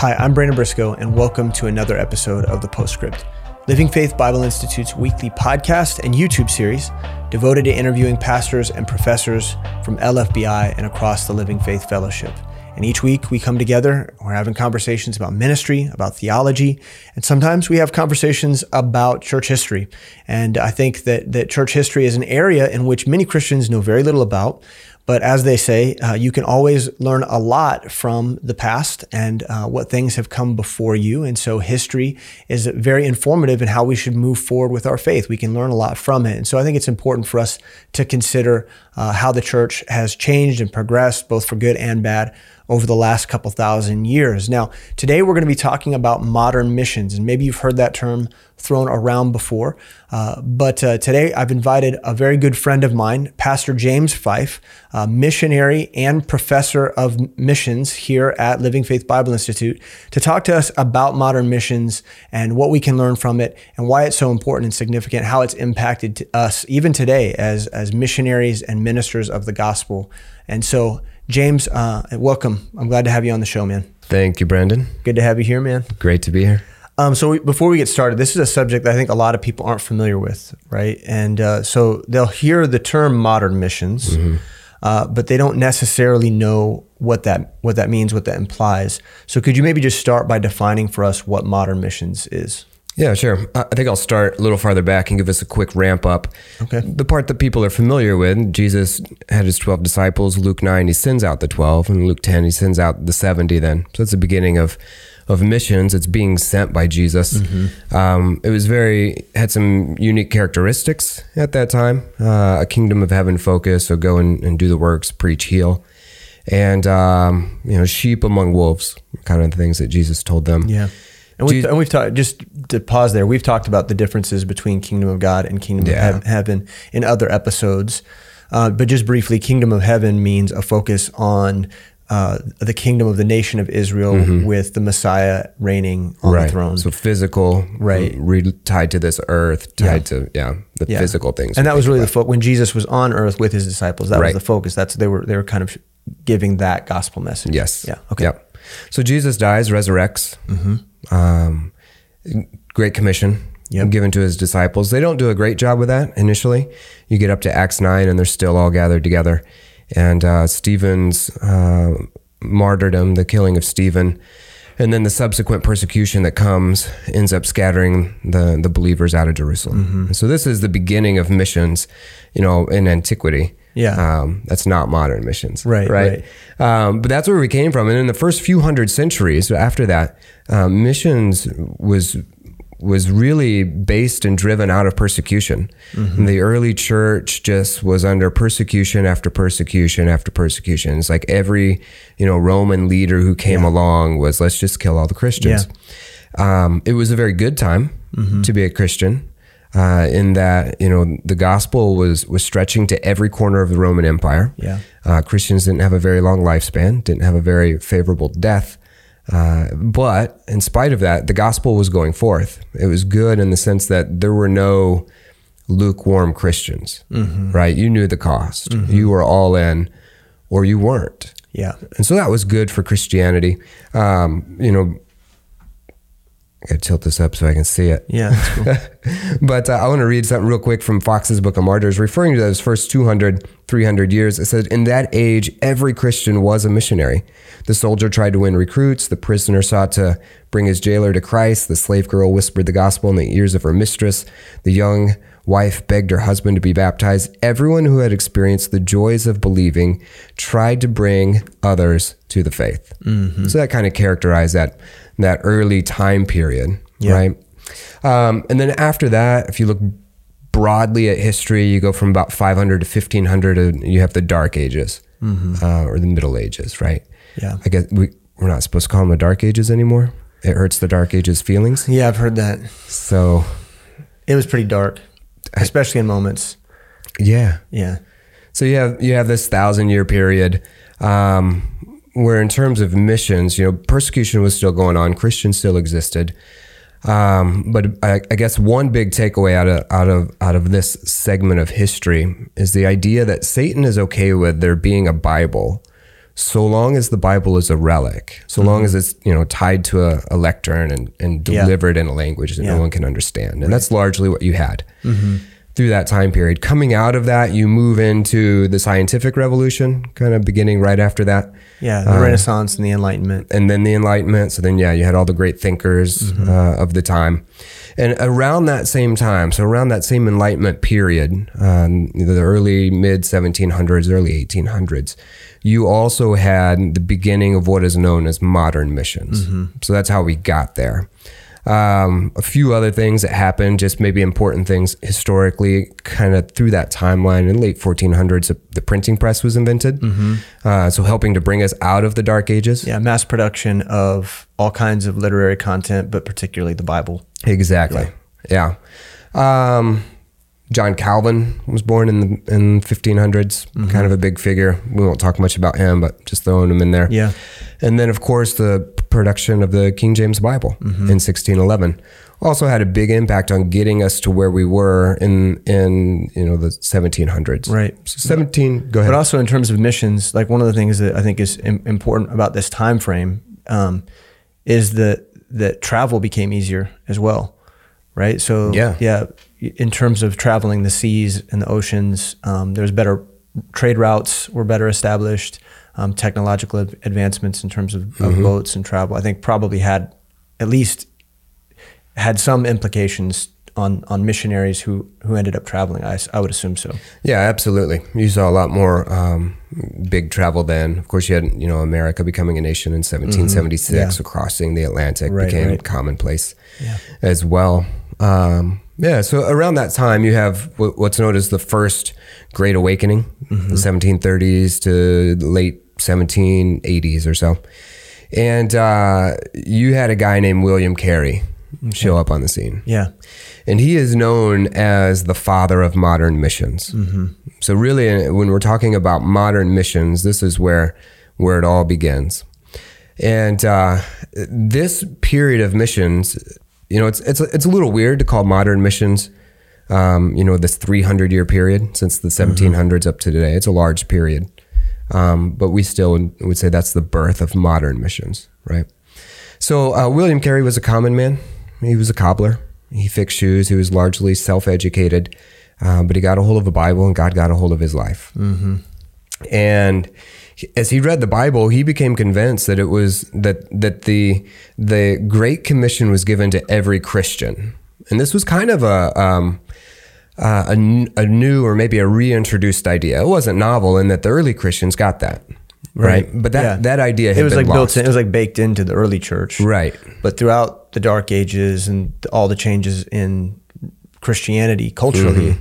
Hi, I'm Brandon Briscoe, and welcome to another episode of The Postscript, Living Faith Bible Institute's weekly podcast and YouTube series devoted to interviewing pastors and professors from LFBI and across the Living Faith Fellowship. And each week we come together, we're having conversations about ministry, about theology, and sometimes we have conversations about church history. And I think that, that church history is an area in which many Christians know very little about. But as they say, uh, you can always learn a lot from the past and uh, what things have come before you. And so history is very informative in how we should move forward with our faith. We can learn a lot from it. And so I think it's important for us to consider uh, how the church has changed and progressed, both for good and bad, over the last couple thousand years. Now, today we're going to be talking about modern missions, and maybe you've heard that term thrown around before. Uh, but uh, today I've invited a very good friend of mine, Pastor James Fyffe, missionary and professor of missions here at Living Faith Bible Institute, to talk to us about modern missions and what we can learn from it and why it's so important and significant, how it's impacted us even today as, as missionaries and ministers of the gospel. And so, James, uh, welcome. I'm glad to have you on the show, man. Thank you, Brandon. Good to have you here, man. Great to be here. Um, so we, before we get started, this is a subject that I think a lot of people aren't familiar with, right? And uh, so they'll hear the term modern missions, mm-hmm. uh, but they don't necessarily know what that what that means, what that implies. So could you maybe just start by defining for us what modern missions is? Yeah, sure. I think I'll start a little farther back and give us a quick ramp up. Okay. The part that people are familiar with Jesus had his 12 disciples. Luke 9, he sends out the 12. And Luke 10, he sends out the 70 then. So it's the beginning of, of missions. It's being sent by Jesus. Mm-hmm. Um, it was very, had some unique characteristics at that time uh, a kingdom of heaven focus. So go and, and do the works, preach, heal. And, um, you know, sheep among wolves, kind of the things that Jesus told them. Yeah. And we've, and we've talked, just to pause there, we've talked about the differences between Kingdom of God and Kingdom yeah. of Heaven in other episodes. Uh, but just briefly, Kingdom of Heaven means a focus on uh, the kingdom of the nation of Israel mm-hmm. with the Messiah reigning on right. the throne. So physical, right? Re- tied to this earth, tied yeah. to yeah the yeah. physical things. And that was really about. the focus when Jesus was on earth with his disciples. That right. was the focus. That's they were they were kind of giving that gospel message. Yes. Yeah. Okay. Yep. So Jesus dies, resurrects. Mm-hmm. Um, Great Commission yep. given to his disciples. They don't do a great job with that initially. You get up to Acts 9 and they're still all gathered together. And uh, Stephen's uh, martyrdom, the killing of Stephen, and then the subsequent persecution that comes ends up scattering the, the believers out of Jerusalem. Mm-hmm. So this is the beginning of missions, you know, in antiquity. Yeah. Um, that's not modern missions. Right. Right. right. Um, but that's where we came from. And in the first few hundred centuries after that, um, missions was was really based and driven out of persecution. Mm-hmm. The early church just was under persecution after persecution after persecution. It's like every, you know, Roman leader who came yeah. along was let's just kill all the Christians. Yeah. Um, it was a very good time mm-hmm. to be a Christian uh, in that you know the gospel was was stretching to every corner of the Roman Empire. Yeah, uh, Christians didn't have a very long lifespan, didn't have a very favorable death. Uh, but in spite of that, the gospel was going forth. It was good in the sense that there were no lukewarm Christians, mm-hmm. right? You knew the cost. Mm-hmm. You were all in, or you weren't. Yeah, and so that was good for Christianity. Um, you know, I gotta tilt this up so I can see it. Yeah, cool. but uh, I want to read something real quick from Foxe's Book of Martyrs, referring to those first 200, 300 years. It said, In that age, every Christian was a missionary. The soldier tried to win recruits. The prisoner sought to bring his jailer to Christ. The slave girl whispered the gospel in the ears of her mistress. The young wife begged her husband to be baptized. Everyone who had experienced the joys of believing tried to bring others to the faith. Mm-hmm. So that kind of characterized that that early time period, yeah. right? Um, and then after that, if you look broadly at history, you go from about 500 to 1500, and you have the Dark Ages mm-hmm. uh, or the Middle Ages, right? Yeah. I guess we, we're not supposed to call them the Dark Ages anymore. It hurts the Dark Ages feelings. Yeah, I've heard that. So it was pretty dark, especially in moments. Yeah. Yeah. So you have you have this thousand year period. Um, where in terms of missions, you know, persecution was still going on, Christians still existed. Um, but I, I, guess one big takeaway out of out of out of this segment of history is the idea that Satan is okay with there being a Bible, so long as the Bible is a relic, so long as it's you know tied to a, a lectern and, and Yeah. delivered in a language that Yeah. no one can understand, and that's largely what you had through that time period. Coming out of that, you move into the scientific revolution, kind of beginning right after that Yeah, the Renaissance and the Enlightenment. and then the Enlightenment. So then, yeah, you had all the great thinkers uh, of the time. And around that same time, so around that same Enlightenment period, um, the early mid 1700s, early 1800s, you also had the beginning of what is known as modern missions. So that's how we got there. Um, a few other things that happened, just maybe important things historically, kind of through that timeline. In the late 1400s, the printing press was invented. Uh, so helping to bring us out of the Dark Ages. Yeah, mass production of all kinds of literary content, but particularly the Bible. Exactly. Yeah. Um, John Calvin was born in the in 1500s, kind of a big figure. We won't talk much about him, but just throwing him in there. Yeah. And then, of course, the production of the King James Bible in 1611 also had a big impact on getting us to where we were in in you know the 1700s. Right. So 17. Go ahead. But also in terms of missions, like one of the things that I think is im- important about this time frame um, is that that travel became easier as well, right? So Yeah. yeah, in terms of traveling the seas and the oceans, um, there's better trade routes were better established. Um, technological ad- advancements in terms of, of Mm-hmm. boats and travel, I think probably had at least had some implications on on missionaries who who ended up traveling. I, I would assume so. Yeah, absolutely. You saw a lot more um, big travel then. Of course, you had you know America becoming a nation in 1776, Mm-hmm. Yeah. so crossing the Atlantic Right, became right. commonplace Yeah. as well. Um, yeah, so around that time, you have what's known as the first Great Awakening, Mm-hmm. the 1730s to late 1780s or so, and uh, you had a guy named William Carey show up on the scene. Yeah. And he is known as the father of modern missions. So really, uh, when we're talking about modern missions, this is where where it all begins. And uh, this period of missions, you know, it's it's it's a little weird to call modern missions. Um, you know, this 300 year period since the 1700s up to today. It's a large period, um, but we still would say that's the birth of modern missions, right? So uh, William Carey was a common man. He was a cobbler. He fixed shoes. He was largely self-educated, uh, but he got a hold of the Bible, and God got a hold of his life. Mm-hmm. And as he read the Bible, he became convinced that it was that that the the Great Commission was given to every Christian, and this was kind of a. Um, uh, a, a new or maybe a reintroduced idea. It wasn't novel in that the early Christians got that, right? But that Yeah. that idea it was like lost. built in, it was like baked into the early church Right. but throughout the dark ages and all the changes in christianity culturally Mm-hmm.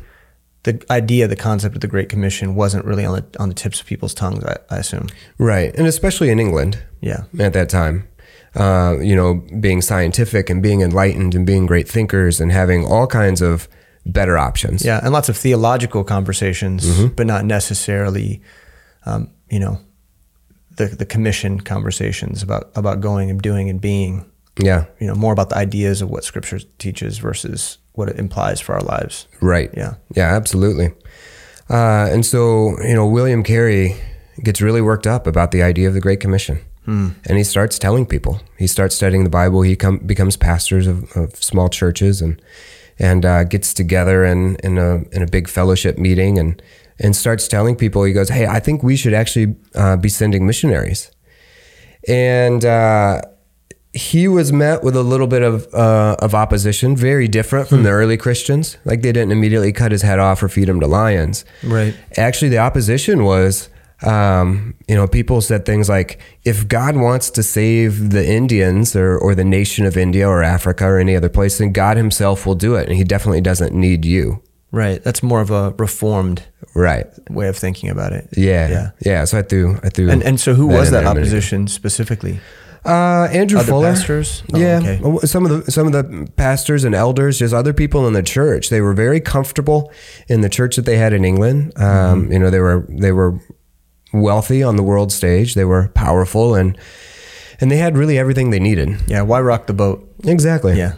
the idea the concept of the great commission wasn't really on the on the tips of people's tongues i, I assume Right. And especially in England yeah at that time, uh, you know, being scientific and being enlightened and being great thinkers and having all kinds of better options. yeah and lots of theological conversations Mm-hmm. but not necessarily um, you know the the commission conversations about about going and doing and being Yeah. you know more about the ideas of what scripture teaches versus what it implies for our lives Right. Yeah. Yeah, absolutely. Uh, and so, you know, William Carey gets really worked up about the idea of the Great Commission. And he starts telling people. He starts studying the Bible. He come, becomes pastors of, of small churches and and uh, gets together in, in a in a big fellowship meeting and and starts telling people. He goes, "Hey, I think we should actually uh, be sending missionaries." And uh, he was met with a little bit of uh, of opposition, very different from the early Christians. Like they didn't immediately cut his head off or feed him to lions. Right. Actually, the opposition was, um, you know, people said things like, "If God wants to save the Indians or or the nation of India or Africa or any other place, then God Himself will do it, and He definitely doesn't need you." right that's more of a reformed Right. way of thinking about it Yeah. yeah Yeah. So I threw. I threw. And and so who that was that there a minute ago. opposition specifically? Uh, Andrew Other Fuller. pastors? Oh, yeah, okay. Some of the some of the pastors and elders, just other people in the church. They were very comfortable in the church that they had in England. Um, Mm-hmm. You know, they were they were wealthy on the world stage. They were powerful and and they had really everything they needed. Yeah, why rock the boat? Exactly. Yeah.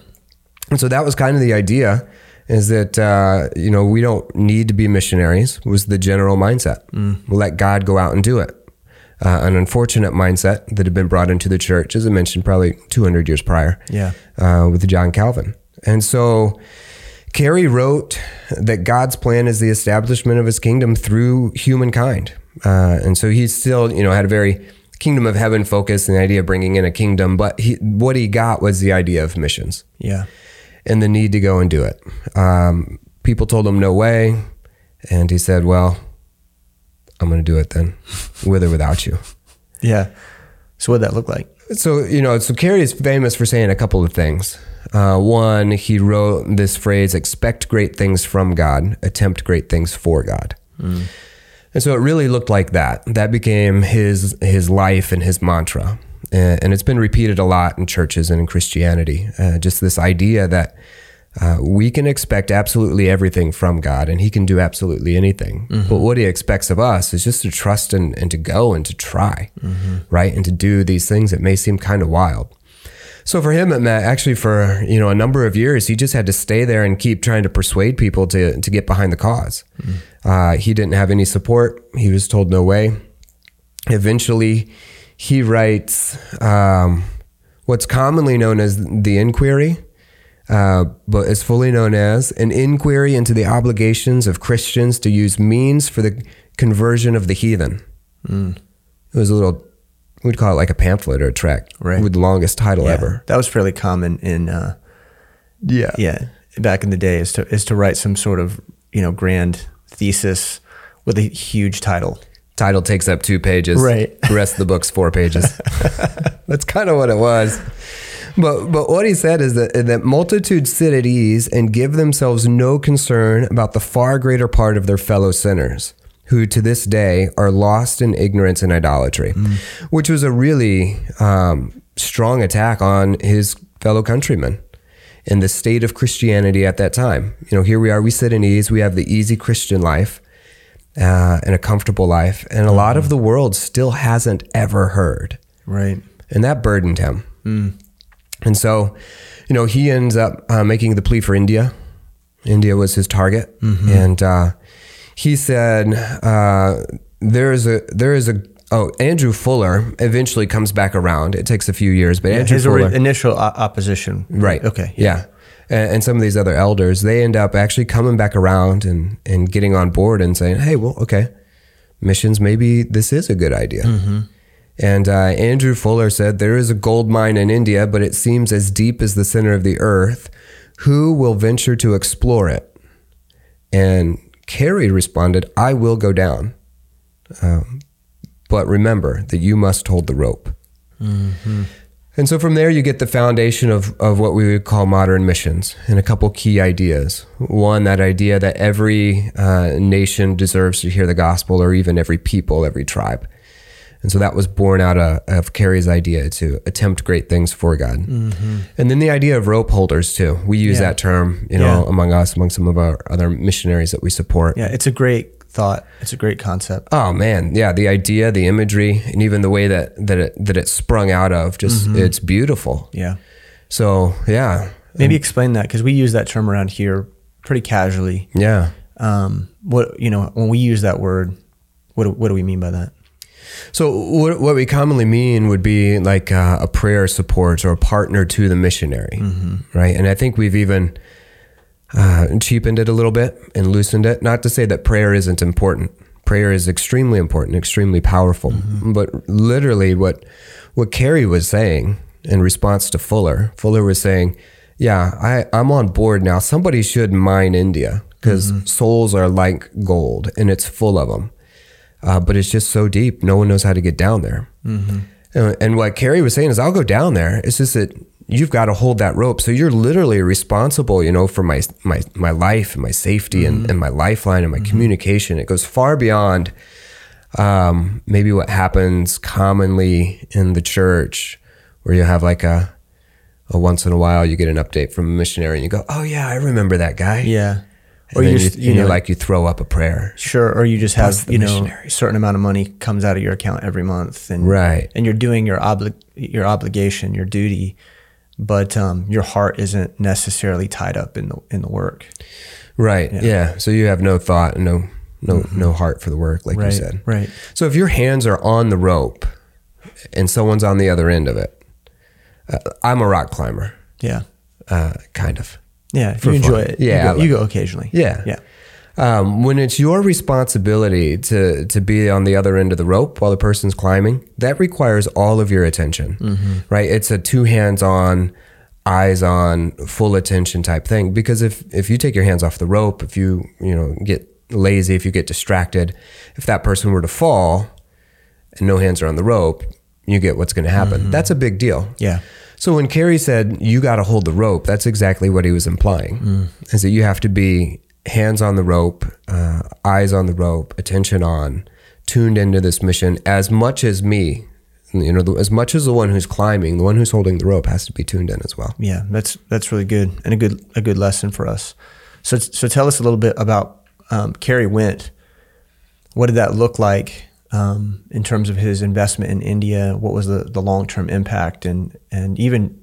And so that was kind of the idea is that, uh, you know, we don't need to be missionaries was the general mindset. We'll let God go out and do it. uh, an unfortunate mindset that had been brought into the church, as I mentioned, probably 200 years prior Yeah. uh, with John Calvin. And so Carey wrote that God's plan is the establishment of his kingdom through humankind. Uh, and so he still, you know, had a very kingdom of heaven focus and the idea of bringing in a kingdom, but he, what he got was the idea of missions Yeah. and the need to go and do it. Um, people told him no way. And he said, well, I'm going to do it then, with or without you. Yeah. So what'd that look like? So, you know, so Carey is famous for saying a couple of things. Uh, one, he wrote this phrase, expect great things from God, attempt great things for God. And so it really looked like that. That became his his life and his mantra. And, it's been repeated a lot in churches and in Christianity. Uh, just this idea that uh, we can expect absolutely everything from God and he can do absolutely anything. But what he expects of us is just to trust and, and to go and to try, right? And to do these things that may seem kind of wild. So for him, it meant actually for you know a number of years, he just had to stay there and keep trying to persuade people to to get behind the cause. Uh, he didn't have any support. He was told no way. Eventually, he writes um, what's commonly known as the Inquiry, uh, but is fully known as an inquiry into the obligations of Christians to use means for the conversion of the heathen. It was a little, we'd call it like a pamphlet or a tract Right. with the longest title Yeah. ever. That was fairly common in uh, Yeah. yeah back in the day is to is to write some sort of you know grand thesis with a huge title. Title takes up two pages. Right. The rest of the book's four pages. That's kind of what it was. But but what he said is that that multitudes sit at ease and give themselves no concern about the far greater part of their fellow sinners, who to this day are lost in ignorance and idolatry, which was a really um, strong attack on his fellow countrymen and the state of Christianity at that time. You know, here we are, we sit in ease, we have the easy Christian life uh, and a comfortable life, and a lot of the world still hasn't ever heard Right. and that burdened him. And so, you know, he ends up uh, making the plea for India. India was his target, and uh, he said, uh, "There is a there is a." Oh, Andrew Fuller eventually comes back around. It takes a few years, but Andrew His Fuller, initial o- opposition. Right. Okay. Yeah. And, and some of these other elders, they end up actually coming back around and, and getting on board and saying, hey, well, okay, missions, maybe this is a good idea. And uh, Andrew Fuller said, there is a gold mine in India, but it seems as deep as the center of the earth. Who will venture to explore it? And Carey responded, I will go down. Um, but remember that you must hold the rope. And so from there, you get the foundation of, of what we would call modern missions and a couple key ideas. One, that idea that every uh, nation deserves to hear the gospel, or even every people, every tribe. And so that was born out of, of Carey's idea to attempt great things for God. And then the idea of rope holders, too. We use Yeah. that term, you know, Yeah. among us, among some of our other missionaries that we support. Yeah, it's a great thought. It's a great concept. Oh man, yeah, the idea, the imagery, and even the way that that it that it sprung out of, just it's beautiful. Yeah. So yeah, Maybe explain that because we use that term around here pretty casually. yeah. Um, what you know when we use that word, what do- what do we mean by that? So what what we commonly mean would be like uh, a prayer support or a partner to the missionary, right? And I think we've even uh, cheapened it a little bit and loosened it. Not to say that prayer isn't important. Prayer is extremely important, extremely powerful. But literally, what what Carey was saying in response to Fuller, Fuller was saying, "Yeah, I, I'm on board now. Somebody should mine India because souls are like gold, and it's full of them." uh, but it's just so deep. No one knows how to get down there. And, and what Carey was saying is, I'll go down there. It's just that you've got to hold that rope. So you're literally responsible, you know, for my my my life and my safety and, and my lifeline and my communication. It goes far beyond um, maybe what happens commonly in the church, where you have like a a once in a while you get an update from a missionary and you go, oh yeah, I remember that guy. Yeah. And Or you you, just you know like you throw up a prayer. sure, or you just have you know a certain amount of money comes out of your account every month, and Right. and you're doing your obli- your obligation, your duty, but um, your heart isn't necessarily tied up in the in the work. Right. Yeah. So you have no thought and no no no heart for the work, like Mm-hmm. Right. you said. Right. So if your hands are on the rope and someone's on the other end of it, uh, I'm a rock climber, Yeah. uh, kind of. Yeah. You enjoy it. Yeah, You go, you go occasionally. Yeah. Yeah. Um, when it's your responsibility to to be on the other end of the rope while the person's climbing, that requires all of your attention, mm-hmm. right? It's a two hands on, eyes on, full attention type thing. Because if if you take your hands off the rope, if you you know get lazy, if you get distracted, if that person were to fall, and no hands are on the rope, you get what's going to happen. Mm-hmm. That's a big deal. Yeah. So when Carey said you got to hold the rope, that's exactly what he was implying. Mm. Is that you have to be hands on the rope, uh, eyes on the rope, attention on, tuned into this mission as much as me. You know, the, as much as the one who's climbing, the one who's holding the rope has to be tuned in as well. Yeah, that's that's really good and a good a good lesson for us. So so tell us a little bit about um, Carey Went. What did that look like um, in terms of his investment in India? What was the, the long term impact and and even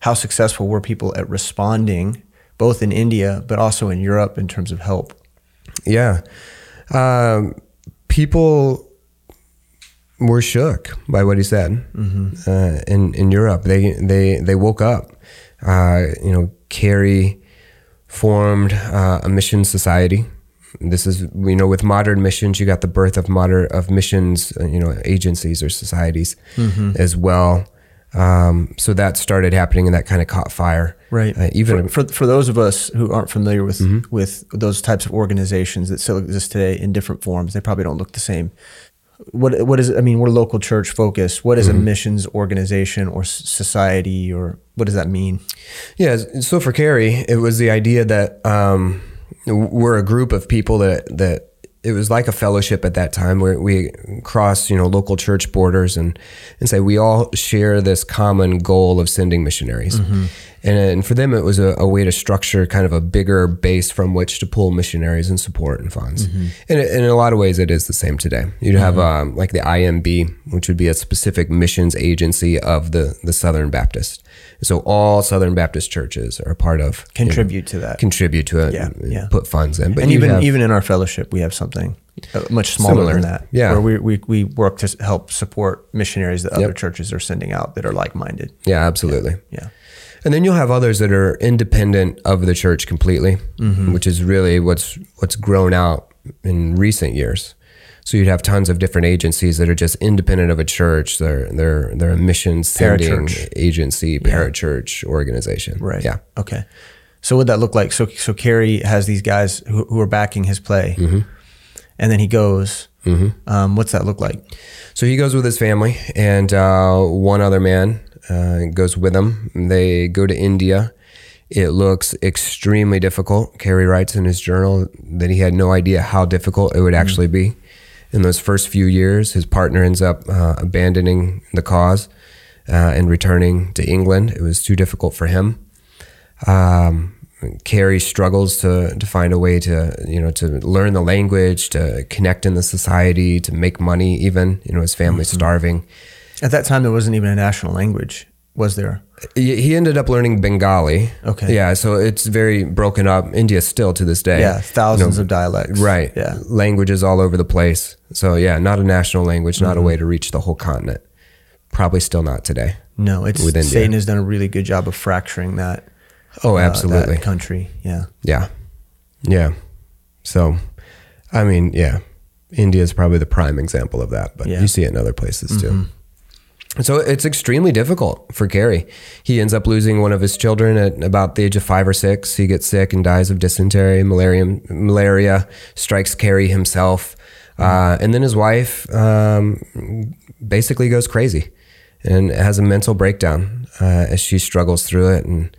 how successful were people at responding both in India but also in Europe in terms of help? Yeah. Um, people were shook by what he said. Uh, in in Europe, they they they woke up. Uh, you know, Carey formed uh, a mission society. This is you know with modern missions, you got the birth of modern of missions, uh, you know, agencies or societies as well. Um, so that started happening, and that kind of caught fire. Right. Uh, even for, for for those of us who aren't familiar with with those types of organizations that still exist today in different forms, they probably don't look the same. What what is I mean, we're local church focused. What is a missions organization or society or what does that mean? Yeah. So for Carey, it was the idea that um, we're a group of people that that it was like a fellowship at that time where we cross you know local church borders and and say we all share this common goal of sending missionaries. Mm-hmm. And, and for them, it was a, a way to structure kind of a bigger base from which to pull missionaries and support and funds. And, it, and in a lot of ways, it is the same today. You'd have um, like the IMB, which would be a specific missions agency of the, the Southern Baptist. So all Southern Baptist churches are part of you know, Contribute to that. contribute to it, Yeah, and yeah. put funds in. But and even have- even in our fellowship, we have something uh, much smaller Similar. than that. Yeah. where we, we we work to help support missionaries that other churches are sending out that are like minded. yeah, absolutely. Yeah. And then you'll have others that are independent of the church completely, Mm-hmm. which is really what's what's grown out in recent years. So you'd have tons of different agencies that are just independent of a church. They're they're they're a mission sending agency, parachurch organization. Right. Yeah. Okay. So what would that look like? So so Carey has these guys who, who are backing his play, Mm-hmm. and then he goes. Um, what's that look like? So he goes with his family, and uh, one other man uh, goes with them. They go to India. It looks extremely difficult. Carey writes in his journal that he had no idea how difficult it would actually be. In those first few years, his partner ends up uh, abandoning the cause uh, and returning to England. It was too difficult for him. Um, Carey struggles to to find a way to you know to learn the language, to connect in the society, to make money. Even you know his family's starving. At that time, there wasn't even a national language, was there? He ended up learning Bengali. Okay. Yeah, so it's very broken up. India still to this day. Yeah, thousands you know, of dialects. Right. Yeah. Languages all over the place. So yeah, not a national language, not a Mm-hmm. way to reach the whole continent. Probably still not today. No, it's With India. Satan has done a really good job of fracturing that. Oh, uh, absolutely. that country. Yeah. Yeah. Yeah. So, I mean, yeah, India is probably the prime example of that, but Yeah. you see it in other places too. So it's extremely difficult for Carey. He ends up losing one of his children at about the age of five or six. He gets sick and dies of dysentery. Malaria, malaria strikes Carey himself. Uh, and then his wife um, basically goes crazy and has a mental breakdown uh, as she struggles through it. And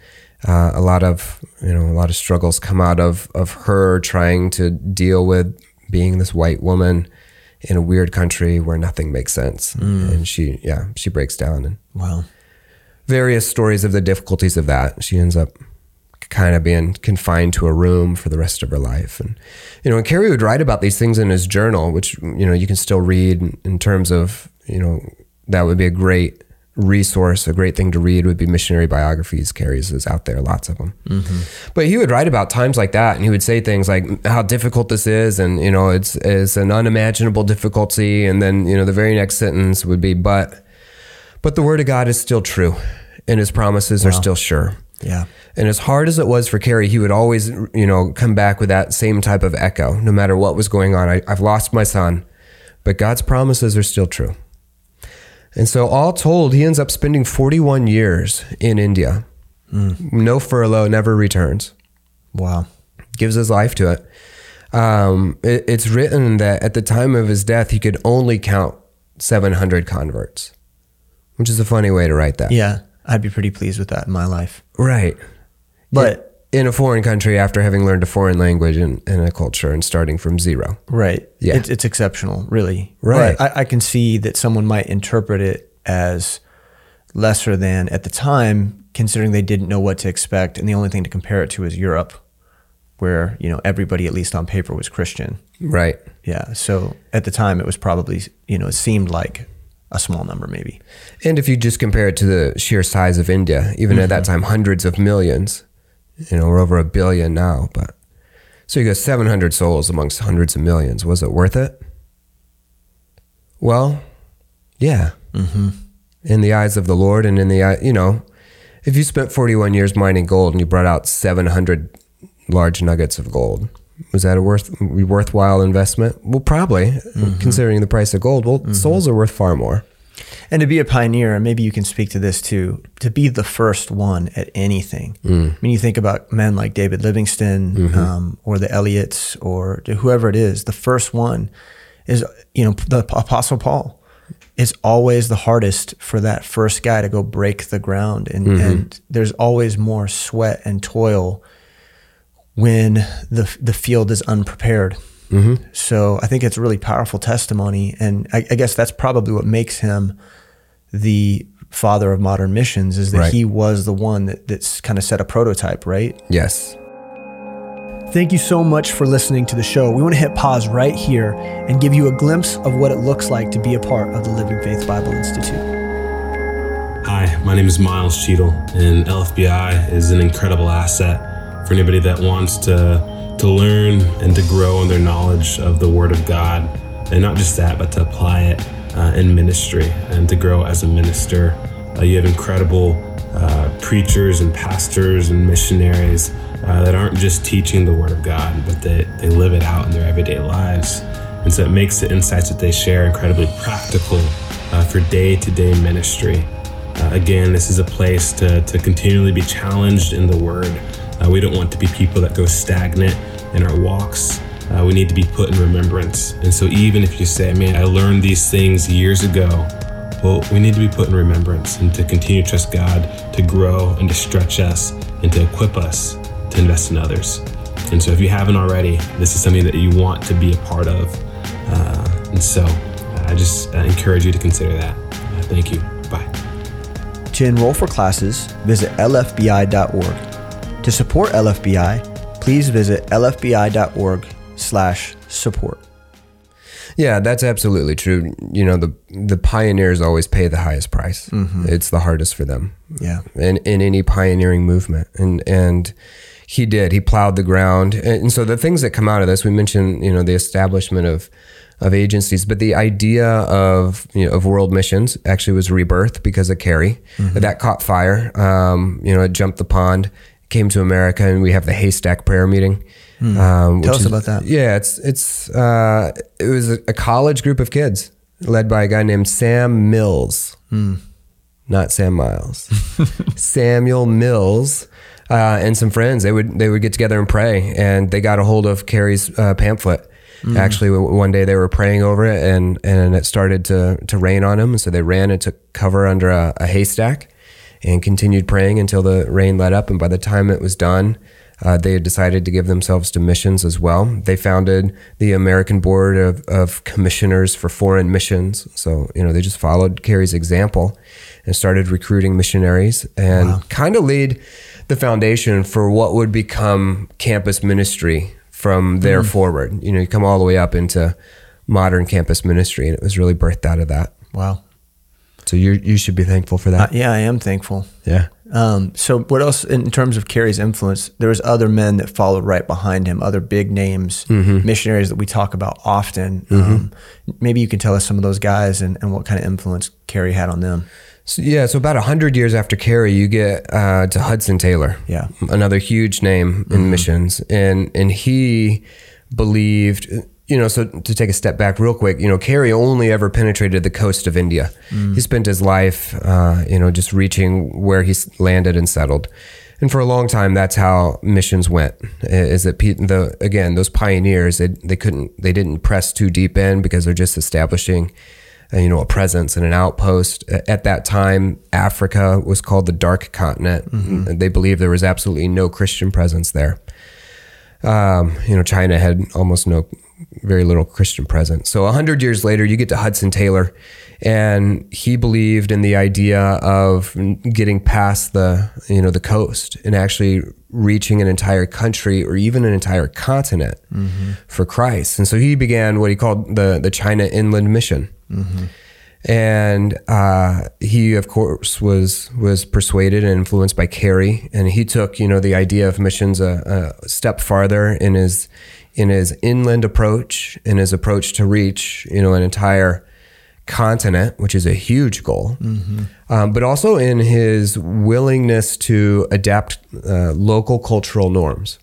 uh, a lot of you know a lot of struggles come out of of her trying to deal with being this white woman in a weird country where nothing makes sense. Mm. And she yeah she breaks down and Wow. various stories of the difficulties of that. She ends up kind of being confined to a room for the rest of her life. And, you know, and Carey would write about these things in his journal, which, you know, you can still read in- in terms of, you know, that would be a great resource, a great thing to read would be missionary biographies. Carey's is out there, lots of them. But he would write about times like that, and he would say things like how difficult this is, and you know, it's it's an unimaginable difficulty, and then you know, the very next sentence would be, but but the word of God is still true, and His promises are still sure. Yeah. And as hard as it was for Carey, he would always, you know, come back with that same type of echo, no matter what was going on. I, I've lost my son, but God's promises are still true. And so, all told, he ends up spending 41 years in India. No furlough, never returns. Wow. Gives his life to it. Um, it. It's written that at the time of his death, he could only count 700 converts, which is a funny way to write that. Yeah. I'd be pretty pleased with that in my life. Right. But in a foreign country after having learned a foreign language and, and a culture and starting from zero. Right. Yeah. It's, it's exceptional, really. Right. But I, I can see that someone might interpret it as lesser than at the time, considering they didn't know what to expect. And the only thing to compare it to is Europe, where, you know, everybody, at least on paper, was Christian. Right. Yeah. So at the time, it was probably, you know, it seemed like a small number, maybe. And if you just compare it to the sheer size of India, even at that mm-hmm. time, hundreds of millions, you know, we're over a billion now, but so you got 700 souls amongst hundreds of millions. Was it worth it? Well, yeah. Mm-hmm. In the eyes of the Lord and in the eye, you know, if you spent 41 years mining gold and you brought out 700 large nuggets of gold, was that a worth worthwhile investment? Well, probably, mm-hmm. considering the price of gold. Well, mm-hmm. souls are worth far more. And to be a pioneer, and maybe you can speak to this too, to be the first one at anything. Mm. I mean, you think about men like David Livingstone mm-hmm. um, or the Elliots or whoever it is, the first one is, you know, the Apostle Paul. It's always the hardest for that first guy to go break the ground. And, mm-hmm. and there's always more sweat and toil when the, the field is unprepared. Mm-hmm. So I think it's a really powerful testimony. And I, I guess that's probably what makes him the father of modern missions is that Right. he was the one that, that's kind of set a prototype, right? Yes. Thank you so much for listening to the show. We want to hit pause right here and give you a glimpse of what it looks like to be a part of the Living Faith Bible Institute. Hi, my name is Miles Cheadle, and LFBI is an incredible asset for anybody that wants to to learn and to grow in their knowledge of the Word of God, and not just that, but to apply it uh, in ministry and to grow as a minister. Uh, you have incredible uh, preachers and pastors and missionaries uh, that aren't just teaching the Word of God, but they, they live it out in their everyday lives. And so it makes the insights that they share incredibly practical uh, for day to day ministry. Uh, again, this is a place to, to continually be challenged in the Word. Uh, we don't want to be people that go stagnant in our walks. Uh, we need to be put in remembrance. And so, even if you say, man, I learned these things years ago, well, we need to be put in remembrance and to continue to trust God to grow and to stretch us and to equip us to invest in others. And so, if you haven't already, this is something that you want to be a part of. Uh, and so, I just uh, encourage you to consider that. Uh, thank you. Bye. To enroll for classes, visit lfbi.org. To support LFBI, please visit lfbi.org slash support. Yeah, that's absolutely true. You know, the the pioneers always pay the highest price. It's the hardest for them. Yeah. In in any pioneering movement. And and he did. He plowed the ground. And, so the things that come out of this, we mentioned, you know, the establishment of of agencies, but the idea of you know of world missions actually was rebirth because of Carey. That caught fire. Um, you know, it jumped the pond, came to America, and we have the haystack prayer meeting. Um, Tell us about that. yeah, it's it's uh, it was a, college group of kids led by a guy named Sam Mills, not Sam Miles, Samuel Mills, uh, and some friends. They would they would get together and pray, and they got a hold of Carey's uh, pamphlet. Actually, one day they were praying over it, and and it started to to rain on them, so they ran and took cover under a, a haystack, and continued praying until the rain let up. And by the time it was done, uh, they had decided to give themselves to missions as well. They founded the American Board of, of Commissioners for Foreign Missions. So, you know, they just followed Carey's example and started recruiting missionaries and kind of laid the foundation for what would become campus ministry from there forward. You know, you come all the way up into modern campus ministry, and it was really birthed out of that. Wow. So you you should be thankful for that. Uh, yeah, I am thankful. yeah. Um, so what else in terms of Carey's influence? There was other men that followed right behind him, other big names, Mm-hmm. missionaries that we talk about often. Um, maybe you can tell us some of those guys and, and what kind of influence Carey had on them. So, yeah, so about 100 years after Carey, you get uh, to Hudson Taylor. Yeah. Another huge name in missions. And and he believed, you know, so to take a step back real quick, you know, Carey only ever penetrated the coast of India. He spent his life, uh, you know, just reaching where he landed and settled. And for a long time, that's how missions went. Is that the again those pioneers they, they couldn't they didn't press too deep in because they're just establishing uh, you know, a presence and an outpost. At that time, Africa was called the Dark Continent. And They believed there was absolutely no Christian presence there. Um, you know, China had almost no, very little Christian presence. So a hundred years later, you get to Hudson Taylor, and he believed in the idea of getting past the, you know, the coast and actually reaching an entire country or even an entire continent for Christ. And so he began what he called the the China Inland Mission. And uh, he, of course, was was persuaded and influenced by Carey, and he took you know the idea of missions a, a step farther in his in his inland approach, in his approach to reach you know an entire continent, which is a huge goal, um, but also in his willingness to adapt uh, local cultural norms.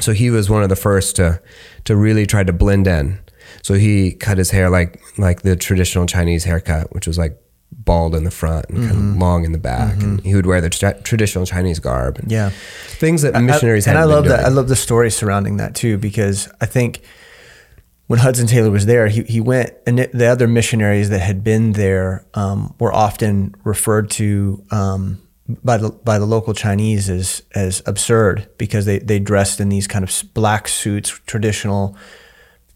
So he was one of the first to to really try to blend in. So he cut his hair like like the traditional Chinese haircut, which was like bald in the front and kind of long in the back, and he would wear the tra- traditional Chinese garb. And Yeah. things that missionaries I, and I love that. I love the story surrounding that too, because I think when Hudson Taylor was there, he, he went, and the other missionaries that had been there um, were often referred to um, by the by the local Chinese as as absurd because they they dressed in these kind of black suits, traditional,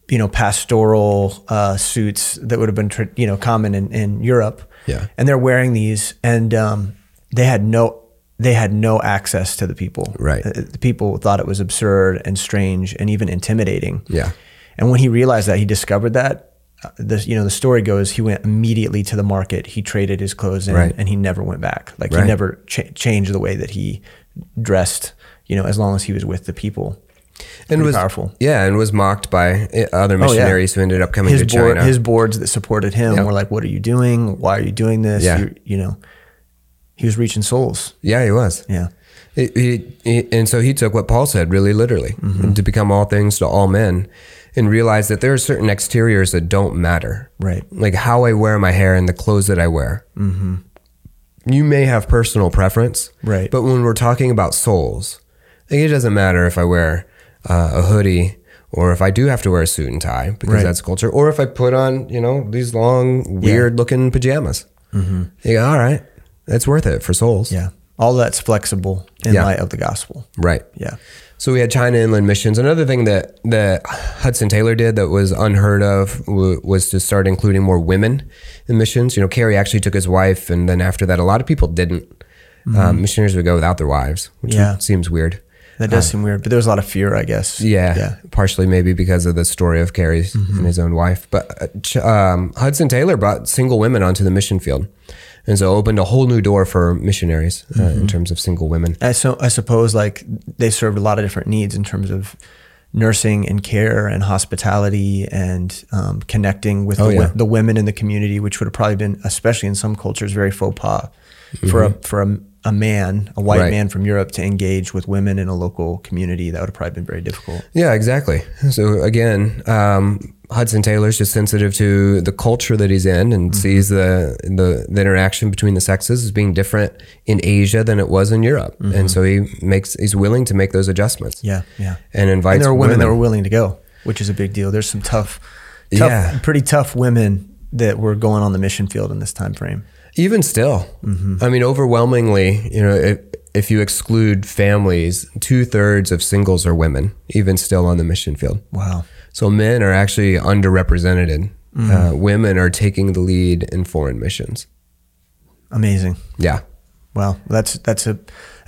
you know, pastoral uh, suits that would have been you know common in, in Europe. Yeah. and they're wearing these, and um, they had no they had no access to the people. Right. Uh, the people thought it was absurd and strange and even intimidating. Yeah. And when he realized that, he discovered that. Uh, the you know the story goes he went immediately to the market. He traded his clothes in, Right. and he never went back. Like Right. he never cha- changed the way that he dressed. You know, as long as he was with the people. And Pretty was powerful. Yeah, and was mocked by uh, other Oh, yeah. missionaries who ended up coming His to board, China. his boards that supported him Yep. were like, "What are you doing? Why are you doing this?" Yeah. You, you know, he was reaching souls. yeah, he was. Yeah. He, and so he took what Paul said really literally Mm-hmm. to become all things to all men and realized that there are certain exteriors that don't matter. Right. Like how I wear my hair and the clothes that I wear. Mm-hmm. You may have personal preference. Right. But when we're talking about souls, like it doesn't matter if I wear uh, a hoodie or if I do have to wear a suit and tie because Right. that's culture, or if I put on, you know, these long, weird looking pajamas. Mm-hmm. You go, all right, it's worth it for souls. Yeah. All that's flexible in Yeah. light of the gospel. Right. Yeah. So we had China Inland Missions. Another thing that that Hudson Taylor did that was unheard of w- was to start including more women in missions. You know, Carey actually took his wife, and then after that, a lot of people didn't. Um, missionaries would go without their wives, which Mm-hmm. Yeah. seems weird. That does seem weird, but there was a lot of fear, I guess. Yeah, Yeah. partially maybe because of the story of Carey's and his own wife. But uh, um, Hudson Taylor brought single women onto the mission field, and so opened a whole new door for missionaries uh, in terms of single women. I so I suppose like they served a lot of different needs in terms of nursing and care and hospitality and um, connecting with Oh, the, yeah. the women in the community, which would have probably been, especially in some cultures, very faux pas for a for a, a man, a white Mm-hmm. Right. man from Europe, to engage with women in a local community. That would have probably been very difficult. Yeah, exactly. So again, um, Hudson Taylor's just sensitive to the culture that he's in and sees the, the the interaction between the sexes as being different in Asia than it was in Europe, and so he makes he's willing to make those adjustments. Yeah, yeah. and invites And there were women, women. that were willing to go, which is a big deal. There's some tough, tough Yeah. pretty tough women that were going on the mission field in this time frame. Even still, I mean, overwhelmingly, you know, if, if you exclude families, two thirds of singles are women, even still on the mission field. Wow. So men are actually underrepresented. Uh, women are taking the lead in foreign missions. Amazing. Yeah. Wow, that's that's a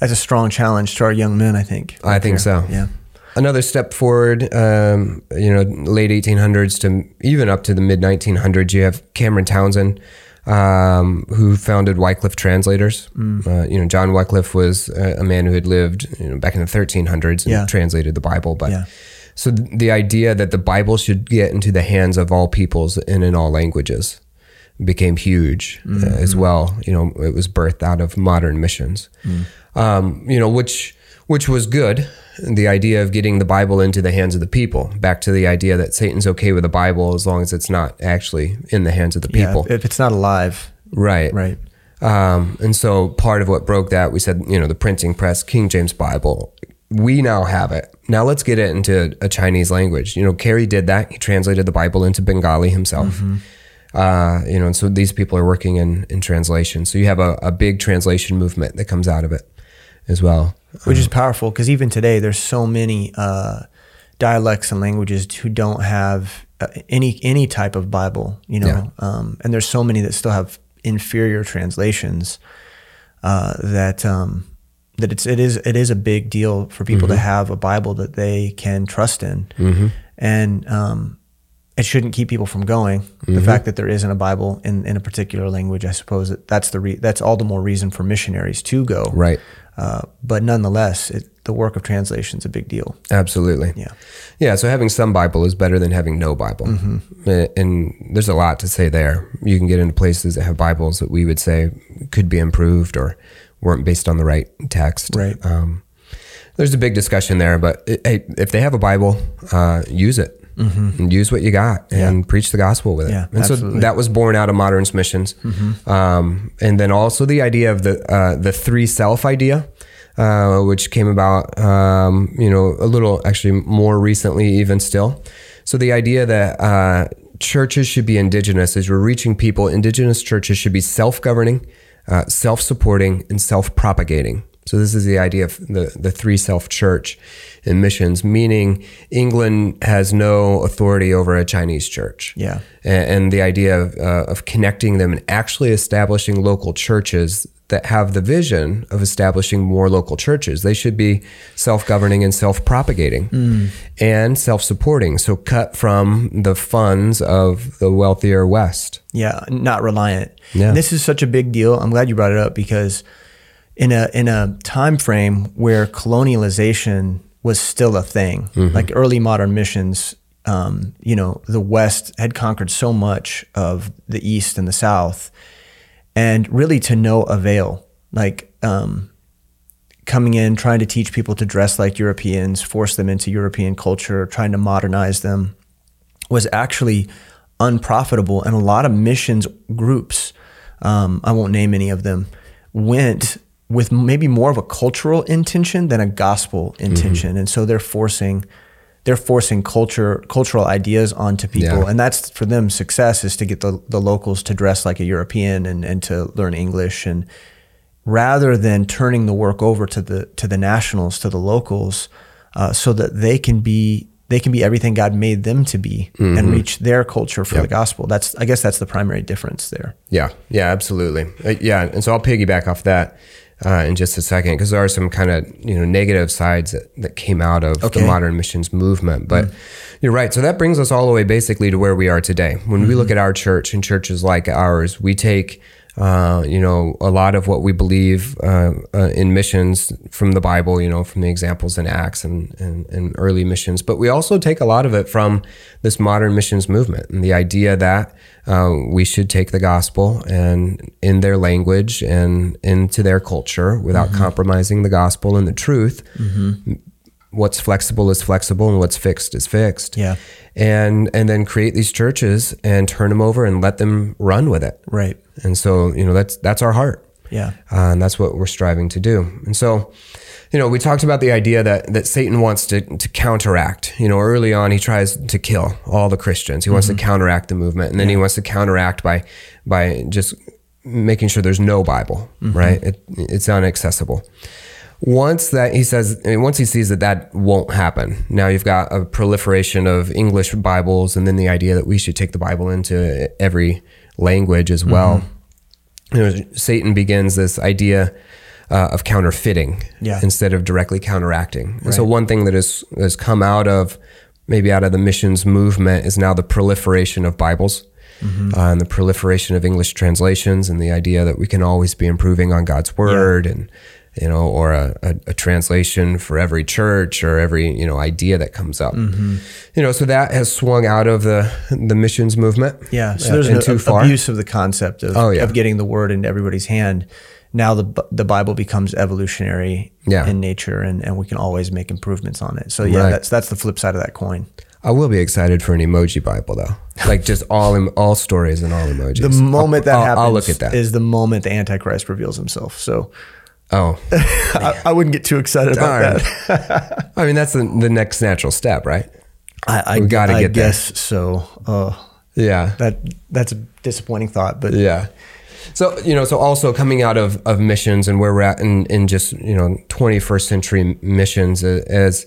that's a strong challenge to our young men. I think. I think Here. so. Yeah. Another step forward, um, you know, late 1800s to even up to the mid 1900s, you have Cameron Townsend. Um, who founded Wycliffe Translators. Uh, you know, John Wycliffe was a, a man who had lived you know, back in the 1300s and Yeah. translated the Bible. But Yeah. so th- the idea that the Bible should get into the hands of all peoples and in all languages became huge uh, as well. You know, it was birthed out of modern missions. Um, you know, which which was good. The idea of getting the Bible into the hands of the people. Back to the idea that Satan's okay with the Bible as long as it's not actually in the hands of the people. Yeah, if it's not alive, right. right? Um, and so part of what broke that, we said, you know, the printing press, King James Bible, we now have it. Now let's get it into a Chinese language. You know, Carey did that. He translated the Bible into Bengali himself. Uh, you know, and so these people are working in, in translation. So you have a, a big translation movement that comes out of it as well. which is powerful because even today there's so many uh, dialects and languages who don't have uh, any any type of Bible, you know, um, and there's so many that still have inferior translations uh, that um, that it's it is it is a big deal for people to have a Bible that they can trust in, and um, it shouldn't keep people from going. The fact that there isn't a Bible in, in a particular language, I suppose that that's the re- that's all the more reason for missionaries to go. Right. Uh, but nonetheless, it, the work of translation is a big deal. Absolutely. Yeah. Yeah. So having some Bible is better than having no Bible. Uh, And there's a lot to say there. You can get into places that have Bibles that we would say could be improved or weren't based on the right text. Right. Um, there's a big discussion there, but it, hey, if they have a Bible, uh, use it. And use what you got and preach the gospel with it. Yeah, and so that was born out of Modern's missions. Um, and then also the idea of the uh, the three self idea, uh, which came about, um, you know, a little actually more recently, even still. So the idea that uh, churches should be indigenous, as we're reaching people, indigenous churches should be self governing, uh, self supporting, and self propagating. So this is the idea of the, the three self church in missions, meaning England has no authority over a Chinese church Yeah. and, and the idea of, uh, of connecting them and actually establishing local churches that have the vision of establishing more local churches. They should be self governing and self propagating and self supporting. So, cut from the funds of the wealthier West. Yeah, not reliant. Yeah. And this is such a big deal. I'm glad you brought it up because in a in a time frame where colonialization was still a thing, like early modern missions, um, you know, the West had conquered so much of the East and the South, and really to no avail. Like um, coming in, trying to teach people to dress like Europeans, force them into European culture, trying to modernize them was actually unprofitable. And a lot of missions groups, um, I won't name any of them, went with maybe more of a cultural intention than a gospel intention. And so they're forcing they're forcing culture cultural ideas onto people. Yeah. And that's for them success is to get the, the locals to dress like a European and, and to learn English and rather than turning the work over to the to the nationals, to the locals, uh, so that they can be they can be everything God made them to be and reach their culture for the gospel. That's I guess that's the primary difference there. Yeah, yeah, absolutely. Uh, yeah, and so I'll piggyback off that uh, in just a second because there are some kind of you know negative sides that, that came out of Okay. the modern missions movement. But you're right. So that brings us all the way basically to where we are today. When we look at our church and churches like ours, we take. Uh, you know, a lot of what we believe uh, uh, in missions from the Bible, you know, from the examples in Acts and, and, and early missions, but we also take a lot of it from this modern missions movement and the idea that uh, we should take the gospel and in their language and into their culture without compromising the gospel and the truth. What's flexible is flexible, and what's fixed is fixed. Yeah. and and then create these churches and turn them over and let them run with it. Right. And so you know that's that's our heart. Yeah. Uh, and that's what we're striving to do. And so, you know, we talked about the idea that that Satan wants to to counteract. You know, early on he tries to kill all the Christians. He wants to counteract the movement, and then he wants to counteract by by just making sure there's no Bible, right? It, it's inaccessible. Once that he says, once he sees that that won't happen, now you've got a proliferation of English Bibles, and then the idea that we should take the Bible into every language as well you know, Satan begins this idea uh, of counterfeiting Yeah. instead of directly counteracting. And so one thing that has has come out of maybe out of the missions movement is now the proliferation of Bibles. uh, and the proliferation of English translations, and the idea that we can always be improving on God's word, and you know, or a, a, a translation for every church or every you know idea that comes up. Mm-hmm. You know, so that has swung out of the the missions movement. Yeah. So there's an a- abuse of the concept of, Oh, yeah. of getting the word into everybody's hand. Now the the Bible becomes evolutionary Yeah. in nature, and, and we can always make improvements on it. So yeah, Right. that's that's the flip side of that coin. I will be excited for an emoji Bible though, like just all em- all stories and all emojis. The moment that I'll, happens I'll look at that. is the moment the Antichrist reveals himself. So oh, I, I wouldn't get too excited about that. I mean that's the, the next natural step, right? I, I, We gotta I get there. guess so. Uh, Yeah, that that's a disappointing thought, but yeah. So you know, so also coming out of, of missions and where we're at in, in just you know 21st century missions as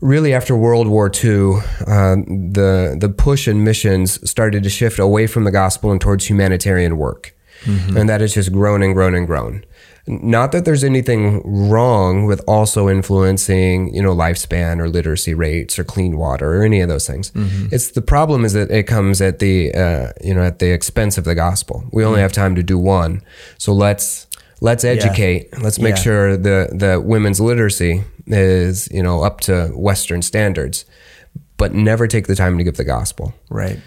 really after World War II, uh, the the push in missions started to shift away from the gospel and towards humanitarian work, and that has just grown and grown and grown. Not that there's anything wrong with also influencing, you know, lifespan or literacy rates or clean water or any of those things. It's the problem is that it comes at the, uh, you know, at the expense of the gospel. We only have time to do one, so let's let's educate. Let's make Yeah. sure the the women's literacy is, you know, up to Western standards, but never take the time to give the gospel. Right.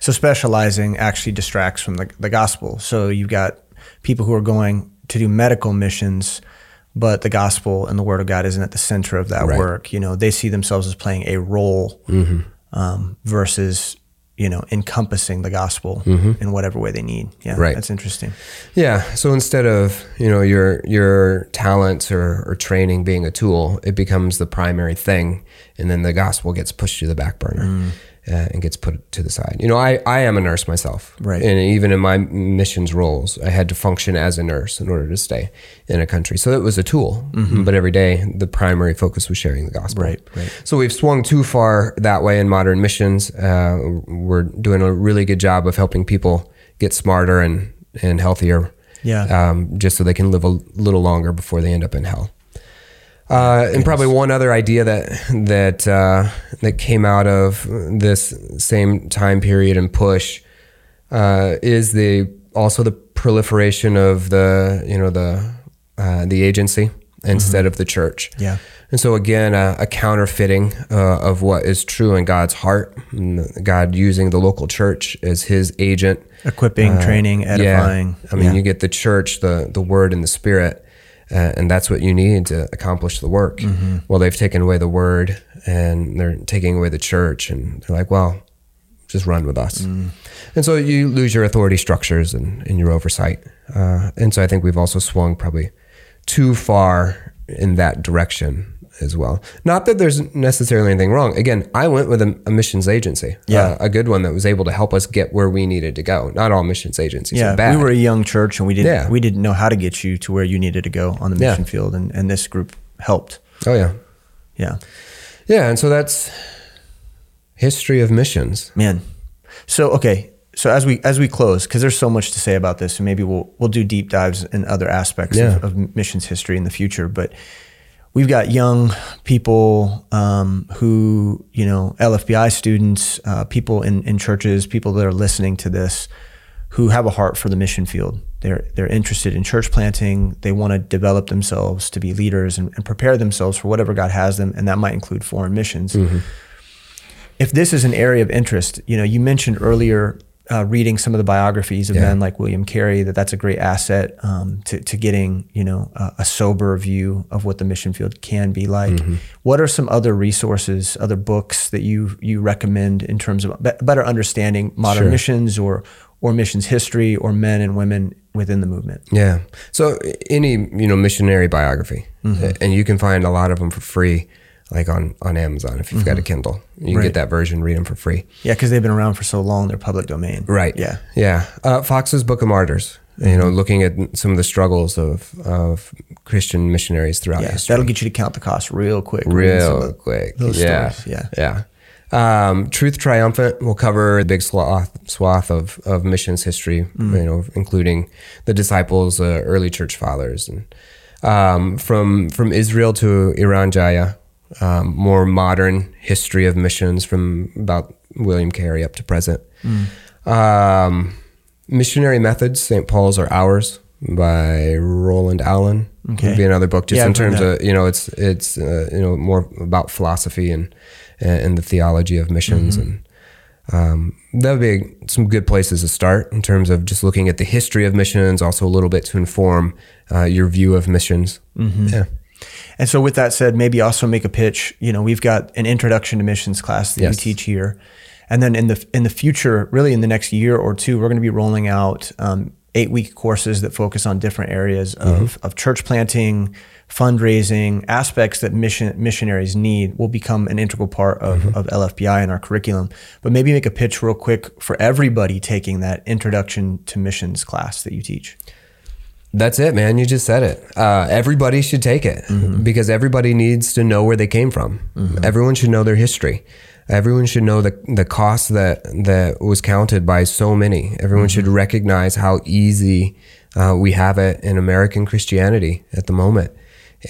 So specializing actually distracts from the, the gospel. So you've got people who are going to do medical missions, but the gospel and the word of God isn't at the center of that Right. work. You know, they see themselves as playing a role um, versus, you know, encompassing the gospel in whatever way they need. Yeah. Right. That's interesting. Yeah. So instead of you know your your talents or, or training being a tool, it becomes the primary thing, and then the gospel gets pushed to the back burner Mm. Uh, and gets put to the side. You know, I I am a nurse myself, Right. And even in my missions roles, I had to function as a nurse in order to stay in a country. So it was a tool, but every day the primary focus was sharing the gospel. Mm-hmm. Right, right. So we've swung too far that way in modern missions. Uh, we're doing a really good job of helping people get smarter and and healthier Yeah. um, just so they can live a little longer before they end up in hell. Uh, and probably one other idea that that uh, that came out of this same time period and push uh, is the also the proliferation of the you know the uh, the agency instead of the church. Yeah. And so again, a, a counterfeiting uh, of what is true in God's heart, God using the local church as His agent Equipping, training, edifying. Yeah. I mean, Yeah. you get the church, the the word, and the spirit, uh, and that's what you need to accomplish the work. Mm-hmm. Well, they've taken away the word, and they're taking away the church, and they're like, well, just run with us. Mm. And so you lose your authority structures and, and your oversight. Uh, and so I think we've also swung probably too far in that direction as well. Not that there's necessarily anything wrong. Again, I went with a, a missions agency, Yeah. uh, a good one that was able to help us get where we needed to go. Not all missions agencies Yeah, are bad. we were a young church and we didn't Yeah. we didn't know how to get you to where you needed to go on the Yeah. mission field, and, and this group helped. oh yeah, Yeah, yeah. And so that's history of missions. man. So okay, so as we as we close, because there's so much to say about this, and maybe we'll we'll do deep dives in other aspects Yeah. of, of missions history in the future. But we've got young people um, who you know LFBI students, uh, people in in churches, people that are listening to this, who have a heart for the mission field. They're they're interested in church planting. They want to develop themselves to be leaders and, and prepare themselves for whatever God has them, and that might include foreign missions. If this is an area of interest, you know, you mentioned earlier uh, reading some of the biographies of Yeah. men like William Carey. That that's a great asset um, to to getting you know a, a sober view of what the mission field can be like. Mm-hmm. What are some other resources, other books that you you recommend in terms of be- better understanding modern Sure. missions or or missions history or men and women within the movement? Yeah. So any you know missionary biography, Mm-hmm. and you can find a lot of them for free, like on on Amazon if you've got a Kindle. You can Mm-hmm. Right. get that version, read them for free. Yeah, because they've been around for so long, they're public domain. Right. Yeah. Yeah. Uh, Foxe's Book of Martyrs. You Mm-hmm. know, looking at some of the struggles of of Christian missionaries throughout Yeah, history. that'll get you to count the cost real quick. real quick. those yeah. stories. Yeah. Yeah. Um, Truth Triumphant will cover a big swath, swath of, of missions history, Mm. you know, including the disciples, uh, early church fathers, and um, from from Israel to Irian Jaya, um, more modern history of missions from about William Carey up to present. Mm. Um, Missionary Methods, St. Paul's or Ours by Roland Allen. Okay. Would be another book just Yeah, in terms of, you know, it's, it's, uh, you know, more about philosophy and, and the theology of missions. Mm-hmm. And, um, that would be some good places to start in terms of just looking at the history of missions, also a little bit to inform, uh, your view of missions. Mm-hmm. Yeah. And so, with that said, maybe also make a pitch. You know, we've got an introduction to missions class that Yes. we teach here, and then in the in the future, really in the next year or two, we're going to be rolling out um, eight week courses that focus on different areas of, of church planting, fundraising, aspects that mission missionaries need. Will become an integral part of, of LFBI in our curriculum. But maybe make a pitch real quick for everybody taking that introduction to missions class that you teach. That's it, man. You just said it. Uh, everybody should take it because everybody needs to know where they came from. Everyone should know their history. Everyone should know the the cost that that was counted by so many. Everyone should recognize how easy uh, we have it in American Christianity at the moment,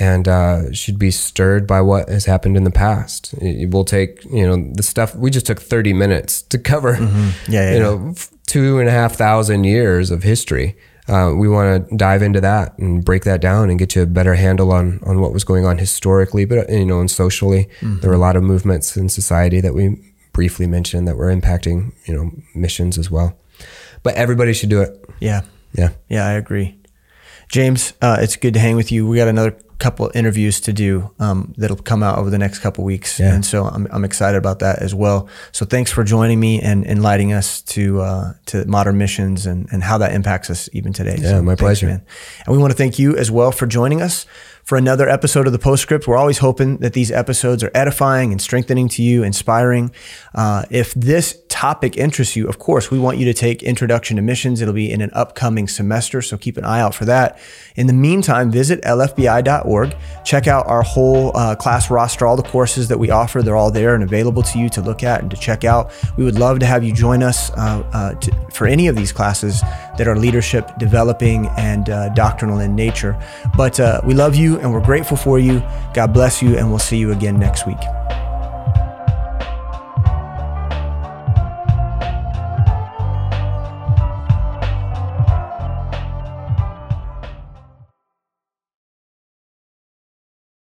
and uh, should be stirred by what has happened in the past. It will take you know the stuff we just took thirty minutes to cover. Yeah, yeah, you know f- two and a half thousand years of history. Uh, we want to dive into that and break that down and get you a better handle on on what was going on historically, but you know, and socially. There were a lot of movements in society that we briefly mentioned that were impacting you know missions as well. But everybody should do it. Yeah. Yeah. Yeah, I agree. James, uh, it's good to hang with you. We got another couple interviews to do um, that'll come out over the next couple weeks, Yeah. and so I'm, I'm excited about that as well. So thanks for joining me and enlightening us to uh, to modern missions and, and how that impacts us even today. Yeah, So my thanks, pleasure. man. And we want to thank you as well for joining us for another episode of the Postscript. We're always hoping that these episodes are edifying and strengthening to you, inspiring. Uh, if this topic interests you, of course, we want you to take Introduction to Missions. It'll be in an upcoming semester, so keep an eye out for that. In the meantime, visit lfbi.org. Check out our whole uh, class roster, all the courses that we offer. They're all there and available to you to look at and to check out. We would love to have you join us uh, uh, to, for any of these classes that are leadership, developing, and uh, doctrinal in nature. But uh, we love and we're grateful for you. God bless you, and we'll see you again next week.